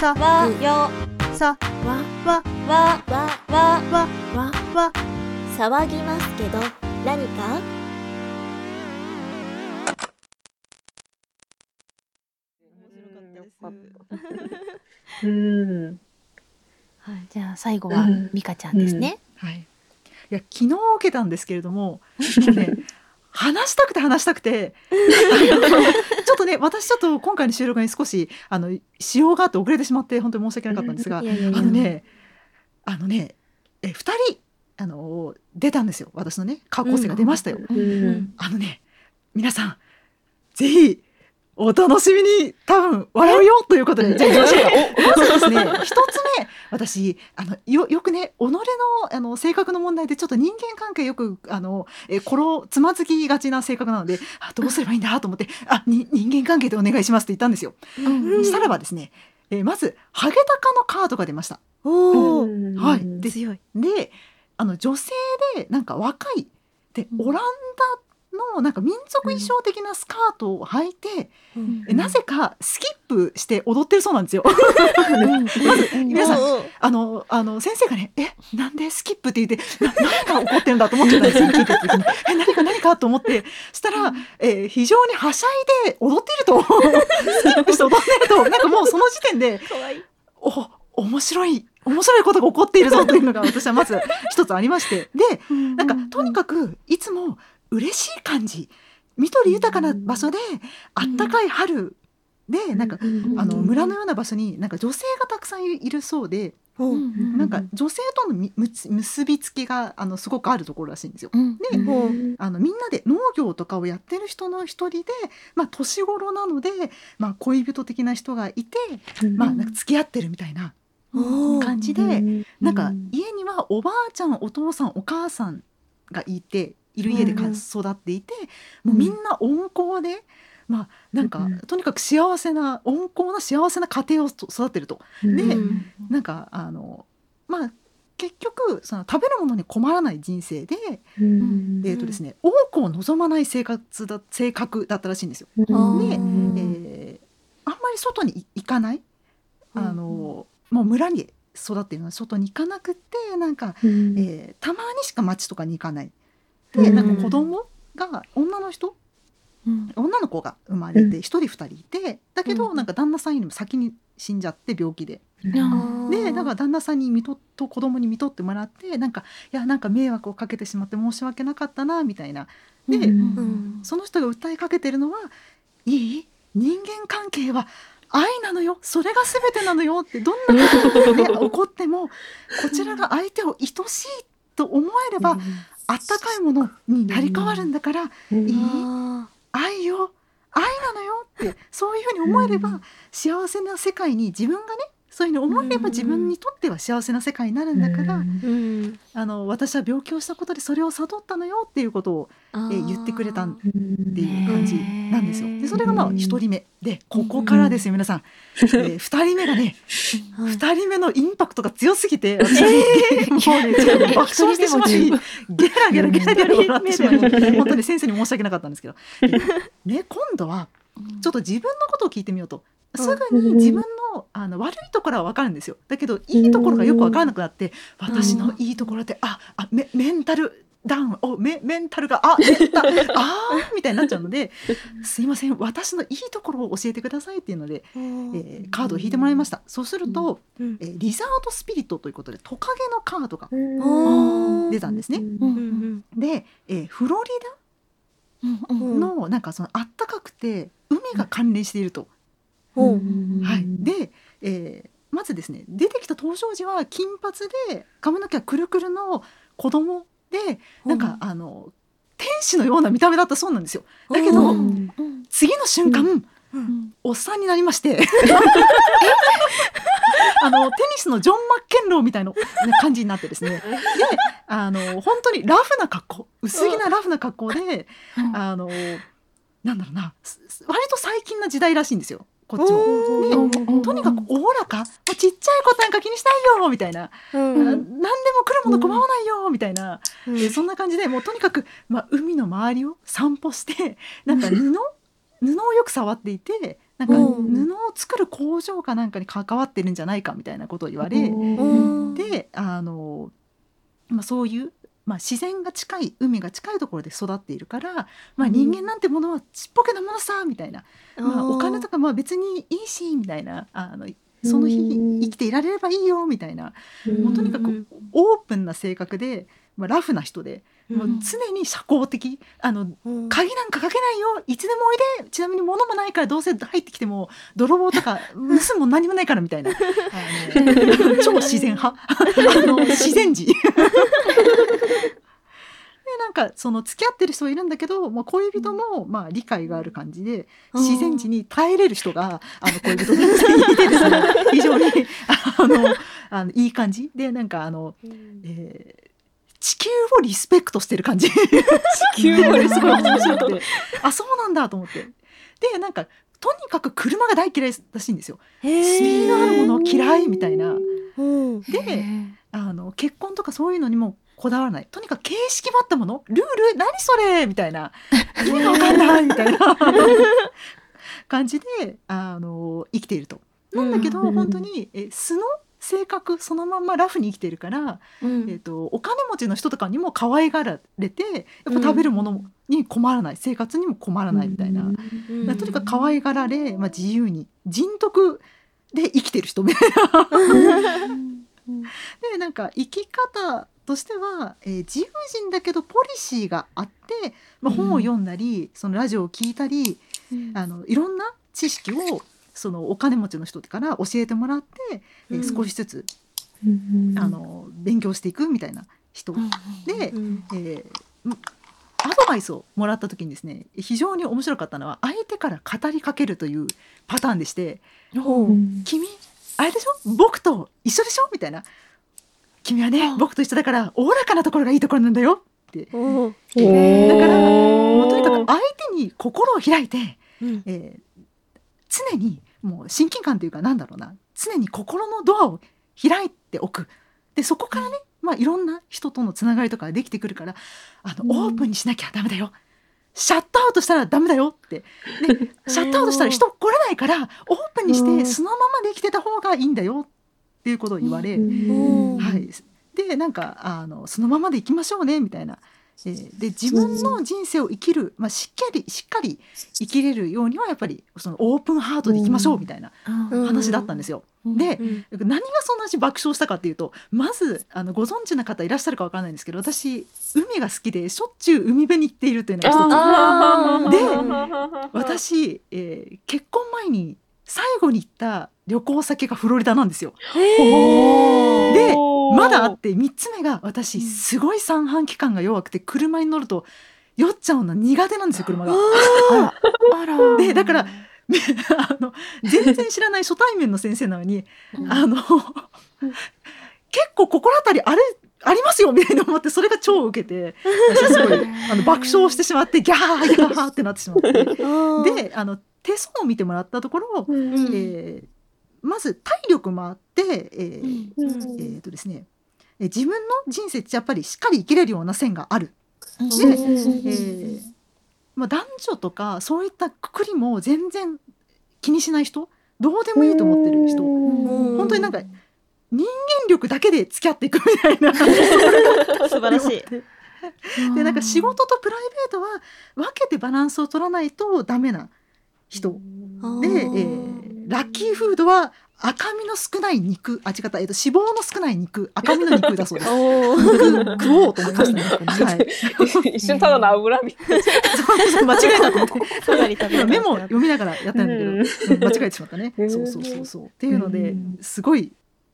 さ。わよ。さ。わ。わわわわわ。わわ騒ぎますけど何か？うん。はい、じゃあ最後はうん。ミカちゃんですね。はい。いや昨日受けたんですけれども、もうね 話したくて話したくて、ちょっとね私ちょっと今回の収録に少しあの仕様があって遅れてしまって本当に申し訳なかったんですが、あのねあのねえ二人あの出たんですよ私のね高校生が出ましたよ。うん。あのね皆さんぜひお楽しみに。多分笑うよということでじゃあ行きましょうか。おまずですね一つ目私あのよよくね己のあの性格の問題でちょっと人間関係よくあのえ転つまずきがちな性格なのであどうすればいいんだと思ってあに人間関係でお願いしますって言ったんですよ。うん。したらばですね、えーまずハゲタカのカードが出ました。おおはい。で強い。であの女性でなんか若い。でうん。オランダのなんか民族衣装的なスカートを履いて、うん。えなぜかスキップして踊ってるそうなんですよ。まず皆さんあのあの先生がね「えなんでスキップ?」って言ってな何が起こってるんだと思ってたんですよ聞いてる時に「え何か何か?」と思ってしたら、えー非常にはしゃいで踊っていると。スキップして踊っていると。なんかもうその時点でお面白い面白いことが起こっているぞというのが私はまず一つありまして。でなんかとにかくいつも嬉しい感じ。緑豊かな場所であったかい春。でなんかあの村のような場所になんか女性がたくさんいるそうでなんか女性との結びつきがあのすごくあるところらしいんですよ。うん。でおあのみんなで農業とかをやってる人の一人で、まあ、年頃なので、まあ、恋人的な人がいて、まあ、なんか付き合ってるみたいなお感じで、なんか家にはおばあちゃんお父さんお母さんがいている家で育っていて、もうみんな温厚で、まあ、なんか、うんとにかく幸せな温厚な幸せな家庭をと育ってると。でうん。なんかあのまあ結局その食べるものに困らない人生で、うんえーとですね、多くを望まない生活だ性格だったらしいんですよ。うんえーあんまり外に行かない、うんあのもう村に育っているのは外に行かなくってなんか、うんえーたまにしか町とかに行かない。うんでなんか子供が女の人？うん。女の子が生まれうん。て一人二人いてだけどうん。なんか旦那さんよりも先に死んじゃって病気で。でだから旦那さんに見とと子供に見とってもらってなんかいやなんか迷惑をかけてしまって申し訳なかったなみたいな。で、うん。うん。その人が訴えかけてるのはいい人間関係は愛なのよ。それが全てなのよってどんなことが、ね、起こってもこちらが相手を愛しいと思えれば、あったかいものになり変わるんだから、うん。いいあ愛よ愛なのよってそういうふうに思えれば、幸せな世界に自分がねそういうふうに思えればうん自分にとっては幸せな世界になるんだから、あの私は病気をしたことでそれを悟ったのよっていうことを、え言ってくれたっていう感じなんですよ。でそれがまあうん一人目でここからですよ皆さん。えー二人目がね はい二人目のインパクトが強すぎて 私もうね爆笑してしまいゲラゲラゲラゲラ笑ってしまい本当に先生に申し訳なかったんですけど。でね今度はちょっと自分のことを聞いてみようと。すぐに自分のあの悪いところは分かるんですよ。だけどいいところがよく分からなくなって私のいいところってああメメンタルダウン。おメメンタルがあメンタルあーみたいになっちゃうのですいません。私のいいところを教えてくださいっていうので、えーカードを引いてもらいました。そうすると、うん。えーリザードスピリットということでトカゲのカードが出たんですね。うん。うんで、えーフロリうんうん。ダのなんかそのあったかくて海が関連していると。おはい、で、えーまずですね出てきた登場時は金髪で髪の毛はくるくるの子供でなんか、あの天使のような見た目だったそうなんですよ。だけど、うん。うん次の瞬間、うん。おっさんになりまして。あのテニスのジョン・マッケンローみたいな感じになってですね。であの本当にラフな格好。薄着なラフな格好であのなんだろうな割と最近な時代らしいんですよこっちも。とにかくおおらか。ちっちゃいことなんか気にしないよみたいな、うん。あ何でも来るもの構わないよみたいな、うん。えそんな感じでもうとにかく、まあ、海の周りを散歩してなんか布？布をよく触っていてなんかうん。布を作る工場かなんかに関わってるんじゃないかみたいなことを言われ、うん。であの、まあ、そういう、まあ、自然が近い海が近いところで育っているから、まあ、人間なんてものはちっぽけなものさみたいな、まあ、お金とかまあ別にいいしみたいなあのその日うん。生きていられればいいよみたいな。うん。もうとにかくオープンな性格で、まあ、ラフな人で、もううん常に社交的。あのうん。鍵なんかかけないよ。いつでもおいで。ちなみに物もないからどうせ入ってきても泥棒とか 盗むも何もないからみたいな。超自然派。あの自然児 でなんかその付き合ってる人はいるんだけど、まあ、恋人もまあ理解がある感じで自然児に耐えれる人があの恋人にいてですね非常にあのあのいい感じ。でなんかあの、えー地球をリスペクトしてる感じ。地球をリスペクトすごい面白くて あそうなんだと思って。でなんかとにかく車が大嫌いらしいんですよ。スピードあるもの嫌いみたいな。うん。でへあの結婚とかそういうのにもこだわらない。とにかく形式ばったもの。ルール何それみたいな。意味がわかんないみたいな。感じであの生きていると。なんだけど、うん。本当にえ素の性格そのまんまラフに生きているから、えっとお金持ちの人とかにも可愛がられてやっぱ食べるものに困らない、生活にも困らないみたいな、とにかく可愛がられ、まあ、自由に人徳で生きてる人みたいな。でなんか生き方としては、えー自由人だけどポリシーがあって、まあ、本を読んだり、そのラジオを聞いたりあのいろんな知識をそのお金持ちの人から教えてもらって、えーうん。少しずつ、うんあの勉強していくみたいな人、で、うんえーんアドバイスをもらった時にですね非常に面白かったのは相手から語りかけるというパターンでしてほう「君あれでしょ？僕と一緒でしょ?」みたいな「君はね僕と一緒だからおおらかなところがいいところなんだよ」って。う。んだからもうとにかく相手に心を開いて、うん。えー常にもう親近感というかなんだろうな。常に心のドアを開いておく。でそこからね、まあ、いろんな人とのつながりとかができてくるからあの、うん。オープンにしなきゃダメだよ。シャットアウトしたらダメだよって。で シャットアウトしたら人来れないからオープンにしうん。てそのままで生きてた方がいいんだよっていうことを言われ、うん。はい、でなんかあのそのままでいきましょうねみたいな。えーで自分の人生を生きる、まあ、しっかりしっかり生きれるようにはやっぱりそのオープンハートでいきましょうみたいなうん話だったんですよ。でうん何がそんなに爆笑したかっていうとまずあのご存知の方いらっしゃるかわからないんですけど私海が好きでしょっちゅう海辺に行っているというのが一つ。で 私、えー結婚前に最後に行った旅行先がフロリダなんですよ。へー。でまだあって3つ目が私うん。すごい三半規管が弱くて車に乗ると酔っちゃうの苦手なんですよ車が。あら。でだから あの全然知らない初対面の先生なのにあの結構心当たりあれありますよみたいな思ってそれが超受けて私すごい あの爆笑してしまってギャーギャーってなってしまって。であの手相を見てもらったところ、うん。えーまず体力もあって、えーうん。えーとですね、えー自分の人生ってやっぱりしっかり生きれるような線がある。うん。でうん。えーまあ、男女とかそういったくくりも全然気にしない人どうでもいいと思ってる人。うん。本当になんか人間力だけで付き合っていくみたいな。素晴らしい。でなんか仕事とプライベートは分けてバランスを取らないとダメな人。で、えーラッキーフードは赤身の少ない肉。あ違った、えっと脂肪の少ない肉。赤身の肉だそうです。肉食おうと思いましたね。はい、一瞬ただの脂身。そうそう間違えたと。思って。かなり食べ今メモ読みながらやったんだけど、間違えてしまったね。うん。そうそうそうそう。っていうのでうん。すごい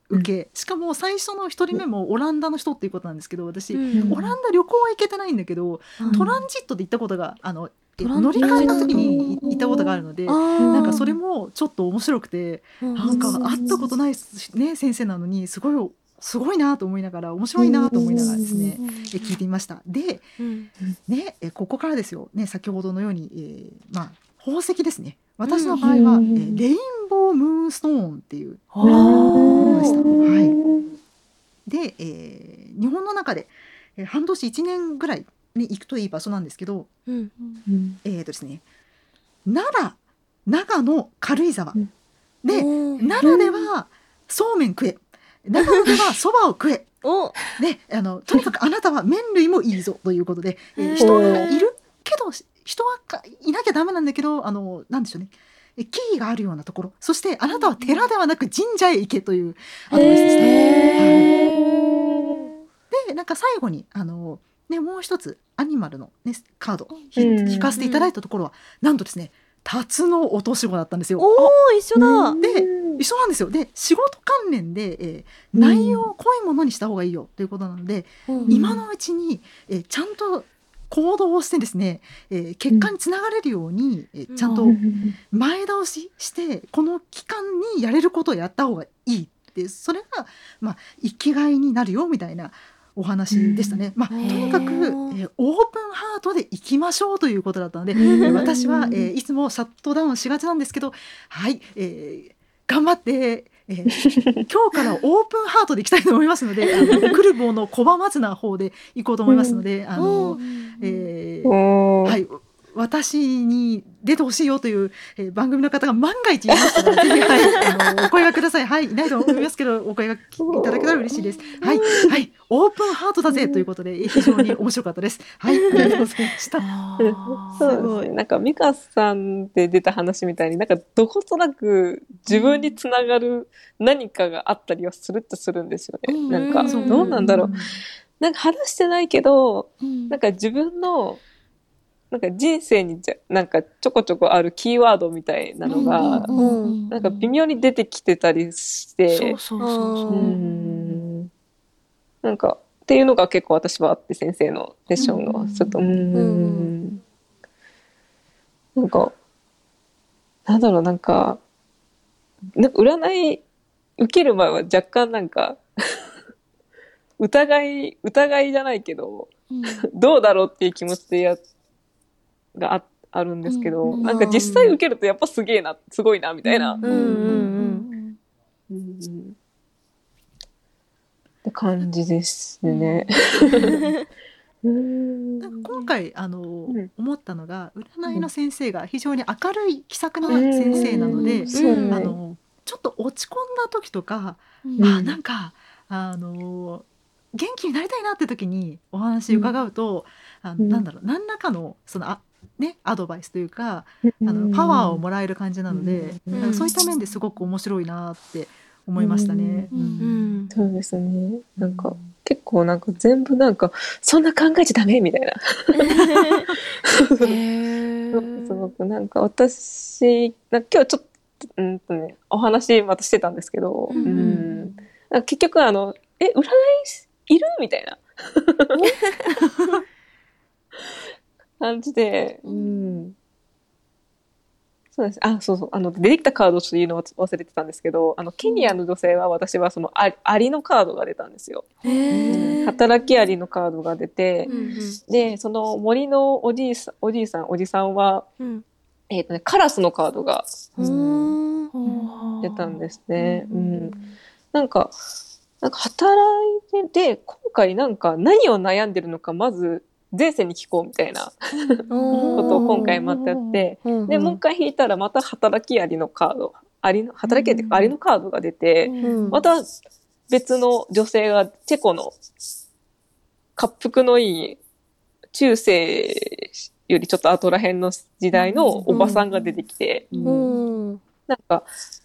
受け、しかも最初の一人目もオランダの人っていうことなんですけど、私、うん。オランダ旅行は行けてないんだけど、トランジットで行ったことがあの乗り換えの時に行ったことがあるので。ななんかそれもちょっと面白くて、なんか会ったことないね先生なのにすごいすごいなと思いながら面白いなと思いながらですね、え聞いてみました。で、うん。ね、えここからですよ、ね、先ほどのように、えーまあ、宝石ですね。私の場合は、うんえーレインボームーンストーンっていうあました。ーはい。で、えー日本の中で、えー半年1年ぐらいに行くといい場所なんですけど、うん。えーとですね、奈良長野軽井沢。うん。でお奈良ではそうめん食え。長野ではそばを食え。お。であのとにかくあなたは麺類もいいぞということで、えー人がいるけど人はいなきゃダメなんだけどあのなんでしょうね。え木々があるようなところ。そしてあなたは寺ではなく神社へ行けというアドバイスでしたね。でなんか最後にあの、ね、もう一つアニマルの、ね、カード。引かせていただいたところはなんとですね辰の落とし子だったんですよ。おー一緒だ。で一緒なんですよ。で仕事関連で、えー内容を濃いものにした方がいいよということなので、今のうちに、えーちゃんと行動をしてですね、えー結果につながれるように、えーちゃんと前倒ししてこの期間にやれることをやった方がいい。ってそれが、まあ、生きがいになるよみたいなお話でしたね。まあ、とにかく、えーオープンハートでいきましょうということだったので、私は、えーいつもシャットダウンしがちなんですけどはい、えー頑張って、えー今日からオープンハートでいきたいと思いますので あのクルボの小葉松菜方で行こうと思いますので、あのえーはい、私に出てほしいよという、えー番組の方が万が一いましたら、ぜひ、はい、あの、お声がください。はい、いないと思いますけど、お声がいただけたら嬉しいです。はい、はい、オープンハートだぜということで、非常に面白かったです。はい、ありがとうございました。すごい。なんか、ミカさんで出た話みたいに、なんか、どことなく自分につながる何かがあったりはするってするんですよね。うんなんか、そうどうなんだろう。なんか話してないけど、うんなんか自分の、なんか人生にじゃ、なんかちょこちょこあるキーワードみたいなのが、うんなんか微妙に出てきてたりして、なんか、っていうのが結構私はあって、先生のセッションが、ちょっと、うーん。なんか、なんだろう、なんか、なんか占い受ける前は若干なんか、疑い、疑いじゃないけど、どうだろうっていう気持ちでや、がああるんですけど、うんなんか実際受けるとやっぱすげえな、すごいな、みたいな。うんうんうん。うんって感じですね。うん。なんか今回、あの、ん。思ったのが、占いの先生が非常に明るい気さくな先生なので、うん。そうね。あの、ちょっと落ち込んだ時とか、うん。あなんかあの元気になりたいなって時にお話伺うと、あのうん。なんだろう何らかのそのあ、ね、アドバイスというかあのパワーをもらえる感じなので、うん。なんかそういった面ですごく面白いなって思いましたね。うん。うん。そうですね。なんか、結構なんか全部なんか、そんな考えちゃダメみたいな。へすごくなんか私、なんか今日ちょっと、うんとね、お話またしてたんですけど、うんうん結局あの、え、占い師いる？みたいな 感じで、うん。そうです。あ、そうそう。あの、出てきたカードをちょっと言うのを忘れてたんですけど、あの、ケニアの女性は私はその、あアリのカードが出たんですよ。働きアリのカードが出て、うんで、その森のおじいさん、おじいさん、おじさんは、うんえっ、とね、カラスのカードがうん出たんですね。うん。なんか、なんか働いてて、今回なんか何を悩んでるのか、まず前世に聞こうみたいなことを今回またやって、で、もう一回引いたらまた働きアリのカード、アリの、働きアリっていうかアリのカードが出て、うん。また別の女性がチェコの滑腹のいい中世よりちょっと後らへんの時代のおばさんが出てきて、うんなんか、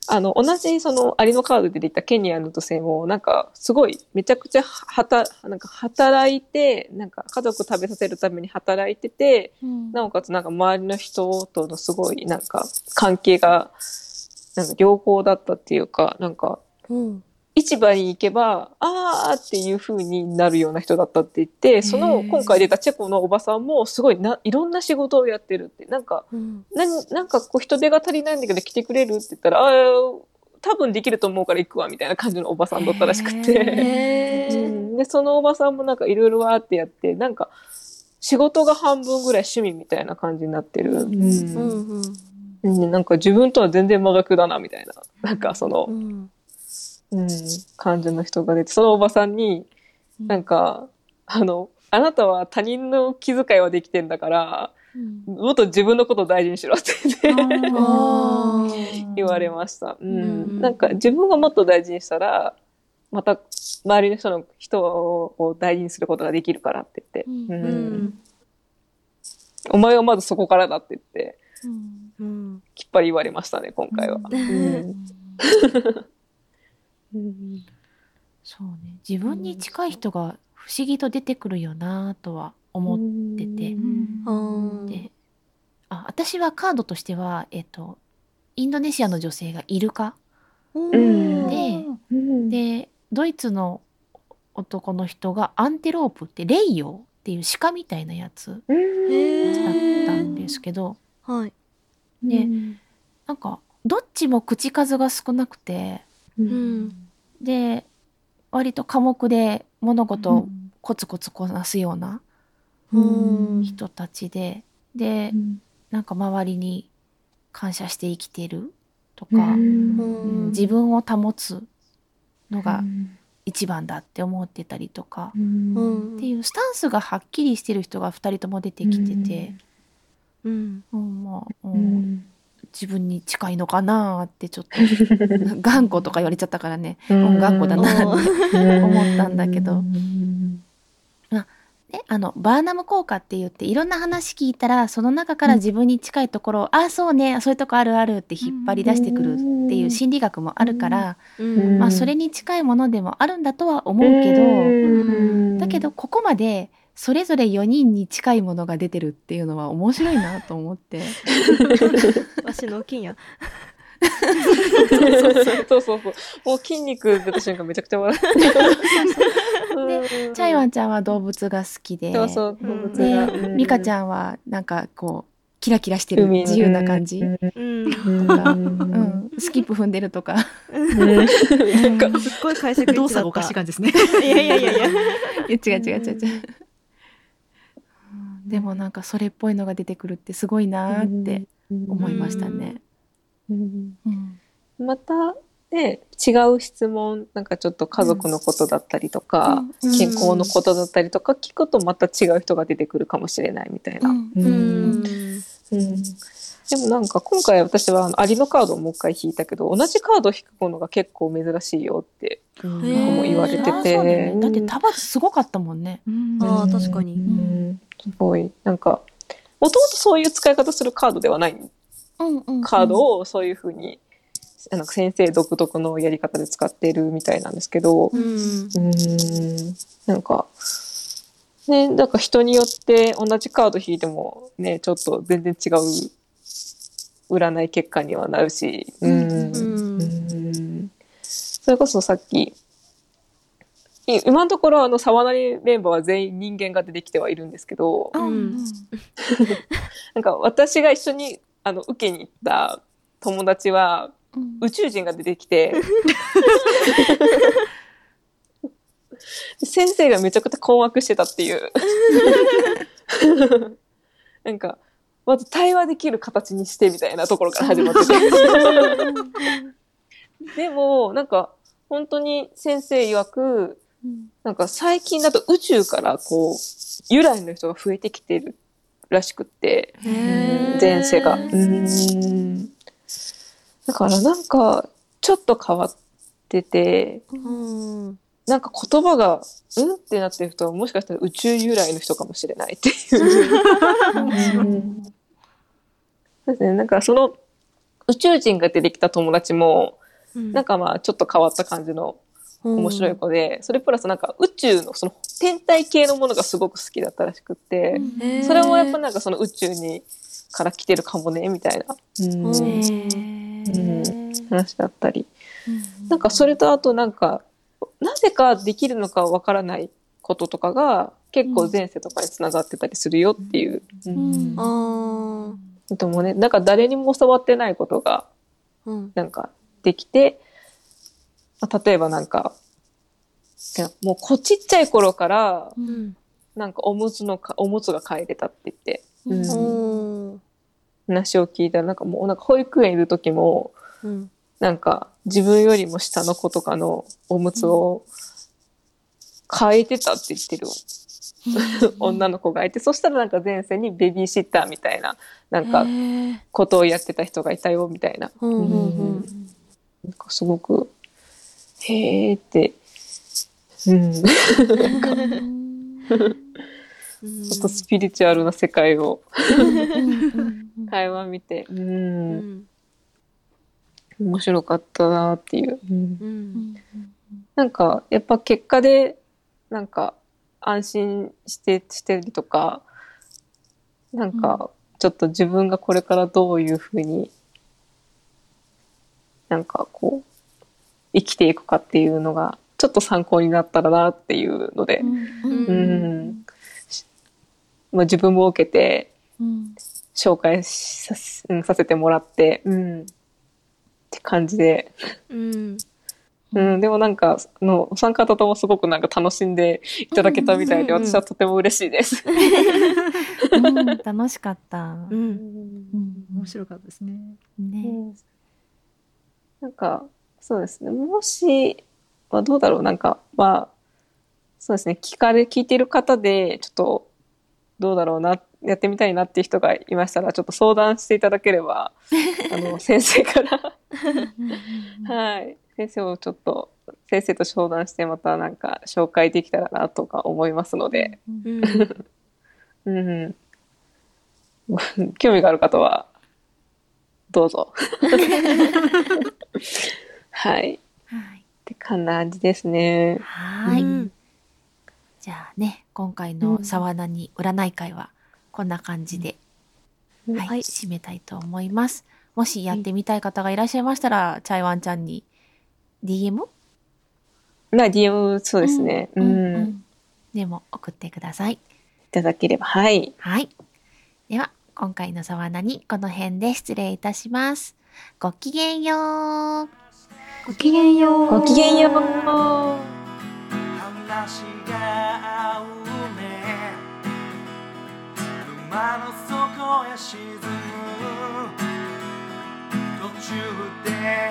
あの、同じそのアリのカードで出てきたケニアの女性も、なんか、すごい、めちゃくちゃ、はた、なんか働いて、なんか家族食べさせるために働いてて、なおかつなんか周りの人とのすごい、なんか、関係が、なんか良好だったっていうか、なんか、うん市場に行けば、あーっていう風になるような人だったって言って、その今回出たチェコのおばさんもすごいな、いろんな仕事をやってるって。なんか、うんななんかこう人手が足りないんだけど来てくれるって言ったら、あー多分できると思うから行くわみたいな感じのおばさんだったらしくて。うんで、そのおばさんもなんかいろいろわーってやって、なんか仕事が半分ぐらい趣味みたいな感じになってる。うんうんうんなんか自分とは全然真逆だなみたいな。なんかそのう、んうん、感じの人が出て、そのおばさんに、なんか、あの、あなたは他人の気遣いはできてんだから、もっと自分のことを大事にしろって 言われました。うん。うんなんか自分がもっと大事にしたら、また周りの人の人を大事にすることができるからって言って、うん。うん。うん。お前はまずそこからだって言って、うん。きっぱり言われましたね、今回は。うん うんそうね。自分に近い人が不思議と出てくるよなとは思ってて、であ私はカードとしてはえっとインドネシアの女性がイルカん。でうん。でドイツの男の人がアンテロープってレイヨウっていう鹿みたいなやつだーったんですけど、はい。でなんかどっちも口数が少なくてうん。で割と寡黙で物事をコツコツこなすようなうん。人たちで。でなんか周りに感謝して生きてるとか、うん。自分を保つのが一番だって思ってたりとか、うん。っていうスタンスがはっきりしてる人が2人とも出てきてて、うん。うん。まあううんん自分に近いのかなってちょっと 頑固とか言われちゃったからね、ううんん、頑固だなって思思ったんだけど。であのバーナム効果って言っていろんな話聞いたらその中から自分に近いところを、ああそうねそういうとこあるあるって引っ張り出してくるっていう心理学もあるから、うん。まあ、それに近いものでもあるんだとは思うけど、だけどここまでそれぞれ4人に近いものが出てるっていうのは面白いなと思って。わしの大きいんやそうそうそう。もう筋肉出た瞬間めちゃくちゃ笑って。チャイワンちゃんは動物が好きで。そうそう、動物でが。ミカちゃんはなんかこうキラキラしてる海自由な感じ、うん。うん。とかううん。ん、スキップ踏んでるとか、うん。すっごい解釈動作がおかしい感じですね。いやいやいやいや。いや違う違う違う違う、うんでもなんかそれっぽいのが出てくるってすごいなーって思いましたね。また、ね、違う質問、なんかちょっと家族のことだったりとか、うん。健康のことだったりとか聞くとまた違う人が出てくるかもしれないみたいな。うん。うんでもなんか今回私はあのアリのカードをもう一回引いたけど同じカードを引くのが結構珍しいよって、も言われてて、だよねだ。って束すごかったもんね。あー確かにうん。すごい。なんかもともとそういう使い方するカードではない。うんうんうん。カードをそういうふうに、あの先生独特のやり方で使ってるみたいなんですけど、うんうん。なんか、ね、なんか人によって同じカード引いてもね、ちょっと全然違う占い結果にはなるし、うん。うん。うん。それこそさっき、い今のところあの沢なりメンバーは全員人間が出てきてはいるんですけど、うんうん。なんか私が一緒にあの受けに行った友達はうん。宇宙人が出てきて、先生がめちゃくちゃ困惑してたっていう。なんか、まず対話できる形にしてみたいなところから始まってて。でも、なんか、本当に先生曰く、なんか最近だと宇宙からこう、由来の人が増えてきてるらしくって、前世が。うんだからなんか、ちょっと変わってて、うんなんか言葉が、うん？ってなってる人はもしかしたら宇宙由来の人かもしれないっていう。うん。そうですね。なんかその宇宙人が出てきた友達も、なんかまあちょっと変わった感じの面白い子で、それプラスなんか宇宙のその天体系のものがすごく好きだったらしくって、へーそれもやっぱなんかその宇宙にから来てるかもね、みたいな、うん。話だったり。なんかそれとあとなんか、なぜかできるのかわからないこととかが結構前世とかにつながってたりするよっていう。うん。あー。でもね、なんか誰にも教わってないことがうん。なんかできて、まあ例えばなんか、いやもうこちっちゃい頃から、うん。なんかおむつのか、おむつが帰れたって言って、うん。話を聞いたらなんかもうなんか保育園いる時も、うんなんか自分よりも下の子とかのおむつを変えてたって言ってる 女の子がいてそしたらなんか前世にベビーシッターみたいななんかことをやってた人がいたよみたいな。なんかすごくへーって、うん、ちうん。ょっとスピリチュアルな世界をうん 会話見て、う、うんん面白かったなっていう。うん。うんなんかやっぱ結果でなんか安心してしてるとかなんかちょっと自分がこれからどういうふうになんかこう生きていくかっていうのがちょっと参考になったらなっていうので、うん。うん。まあ、自分も受けてうん。紹介しさせうんさせてもらって、うん、って感じでうんうん、でもなんか、あの、お三方ともすごくなんか楽しんでいただけたみたいで、うんうんうん私はとても嬉しいです。うん楽しかった。うんうん面白かったですね。ね。なんか、そうですね。もし、まあ、どうだろう、なんか、まあ、そうですね、聞かれ、聞いている方で、ちょっと、どうだろうな、やってみたいなっていう人がいましたら、ちょっと相談していただければ、あの、先生から、はい、先生をちょっと、先生と相談して、またなんか、紹介できたらな、とか思いますので、うんうん。興味がある方は、どうぞ。はい。っはい。て感じですね。はい。うんじゃあね、今回の沢名に占い会はこんな感じで、うんはい、はい締めたいと思います。もしやってみたい方がいらっしゃいましたら、チャイワンちゃんに DM? まあ、DM、そうですね。うん。いんでも送ってください。ただければ、はい。はい。では、今回の沢名にこの辺で失礼いたします。ごきげんよう。ごきげんようごきげんよう。話が合う山の底へ沈む途中で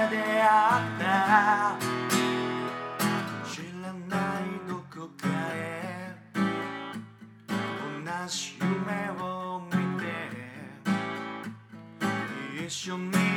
出会った知らないどこかへ同じ夢を見て一緒に